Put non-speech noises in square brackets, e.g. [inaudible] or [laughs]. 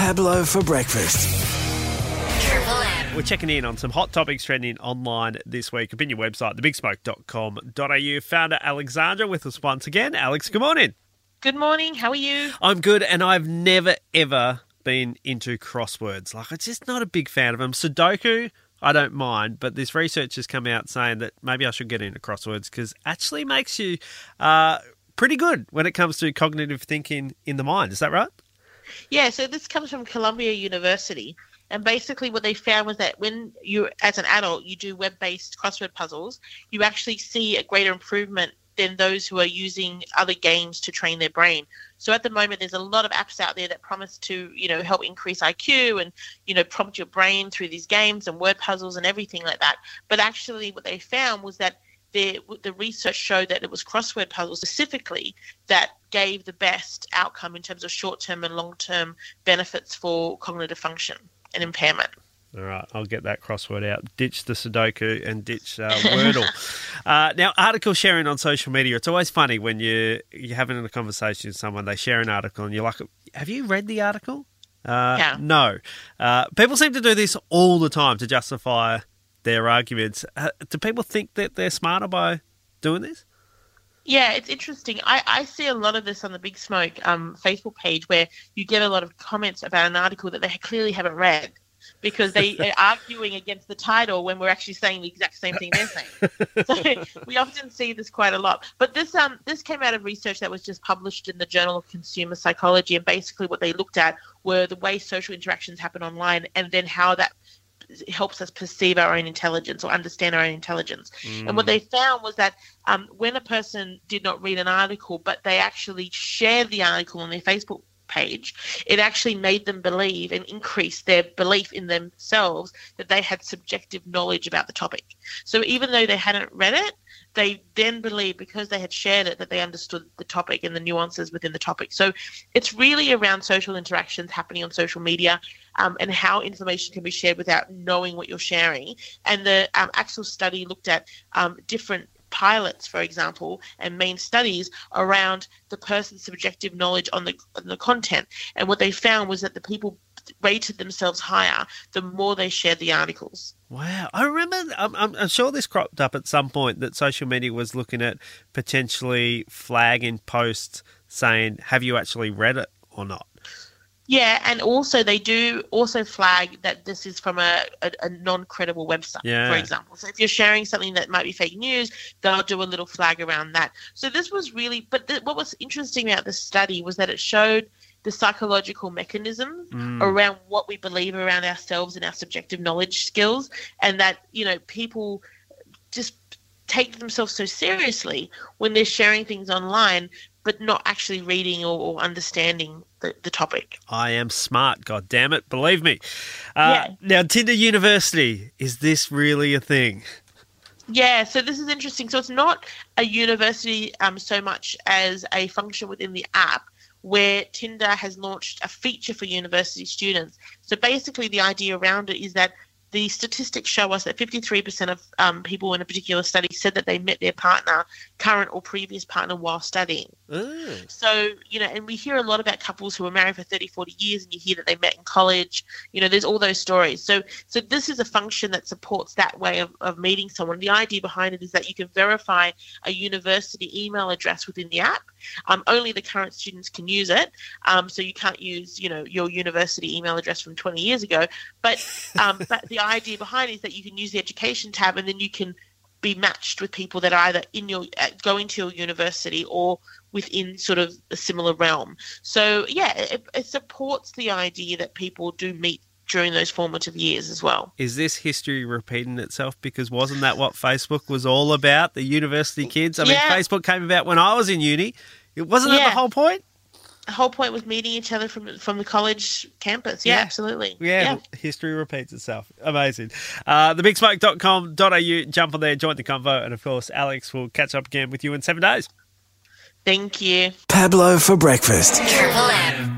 Pablo for breakfast. We're checking in on some hot topics trending online this week. Opinion website, thebigsmoke.com.au. Founder Alexandra with us once again. Alex, good morning. Good morning. How are you? I'm good, and I've never, ever been into crosswords. Like, I'm just not a big fan of them. Sudoku, I don't mind, but this research has come out saying that maybe I should get into crosswords because actually makes you uh, pretty good when it comes to cognitive thinking in the mind. Is that right? Yeah, so this comes from Columbia University. And basically, what they found was that when you, as an adult, you do web based crossword puzzles, you actually see a greater improvement than those who are using other games to train their brain. So at the moment, there's a lot of apps out there that promise to, you know, help increase IQ and, you know, prompt your brain through these games and word puzzles and everything like that. But actually, what they found was that the, the research showed that it was crossword puzzles specifically that gave the best outcome in terms of short term and long term benefits for cognitive function and impairment. All right, I'll get that crossword out. Ditch the Sudoku and ditch uh, Wordle. [laughs] uh, now, article sharing on social media. It's always funny when you you're having a conversation with someone. They share an article, and you're like, "Have you read the article?" Uh, Yeah. No. Uh, people seem to do this all the time to justify their arguments. Uh, do people think that they're smarter by doing this? Yeah, it's interesting. I, I see a lot of this on the Big Smoke um, Facebook page where you get a lot of comments about an article that they clearly haven't read because they [laughs] are arguing against the title when we're actually saying the exact same thing they're saying. [laughs] so we often see this quite a lot. But this um this came out of research that was just published in the Journal of Consumer Psychology, and basically what they looked at were the way social interactions happen online, and then how that helps us perceive our own intelligence or understand our own intelligence. And what they found was that um, when a person did not read an article, but they actually shared the article on their Facebook page, it actually made them believe and increased their belief in themselves that they had subjective knowledge about the topic. So even though they hadn't read it, they then believed because they had shared it that they understood the topic and the nuances within the topic. So it's really around social interactions happening on social media um, and how information can be shared without knowing what you're sharing. And the um, actual study looked at um, different pilots, for example, and main studies around the person's subjective knowledge on the on the content. And what they found was that the people rated themselves higher the more they shared the articles. Wow. I remember, I'm, I'm, I'm sure this cropped up at some point that social media was looking at potentially flagging posts saying, have you actually read it or not? Yeah, and also they do also flag that this is from a, a, a non-credible website, Yeah. for example. So if you're sharing something that might be fake news, they'll do a little flag around that. So this was really, but th- what was interesting about this study was that it showed the psychological mechanisms mm. around what we believe around ourselves and our subjective knowledge skills, and that you know people just take themselves so seriously when they're sharing things online, but not actually reading or, or understanding the, the topic. I am smart, god damn it. Believe me. Uh, Yeah. Now, Tinder University, is this really a thing? Yeah, so this is interesting. So it's not a university um, so much as a function within the app where Tinder has launched a feature for university students. So basically, the idea around it is that the statistics show us that 53% of um, people in a particular study said that they met their partner, current or previous partner, while studying. Oh. So, you know, and we hear a lot about couples who were married for 30, 40 years and you hear that they met in college. You know, there's all those stories. So, so this is a function that supports that way of, of meeting someone. The idea behind it is that you can verify a university email address within the app. Um, only the current students can use it. Um, so you can't use, you know, your university email address from 20 years ago. But, um, but the idea behind it is that you can use the education tab and then you can be matched with people that are either in your uh, going to your university or within sort of a similar realm. So yeah, it, it supports the idea that people do meet during those formative years as well. Is this history repeating itself? Because wasn't that what Facebook was all about? The university kids? I mean, Facebook came about when I was in uni. It wasn't that the whole point? The whole point was meeting each other from from the college campus. Yeah, Yeah. absolutely. Yeah, history repeats itself. Amazing. Uh, thebigsmoke.com.au. Jump on there, join the convo. And of course, Alex will catch up again with you in seven days. Thank you. Pablo for breakfast. Triple M.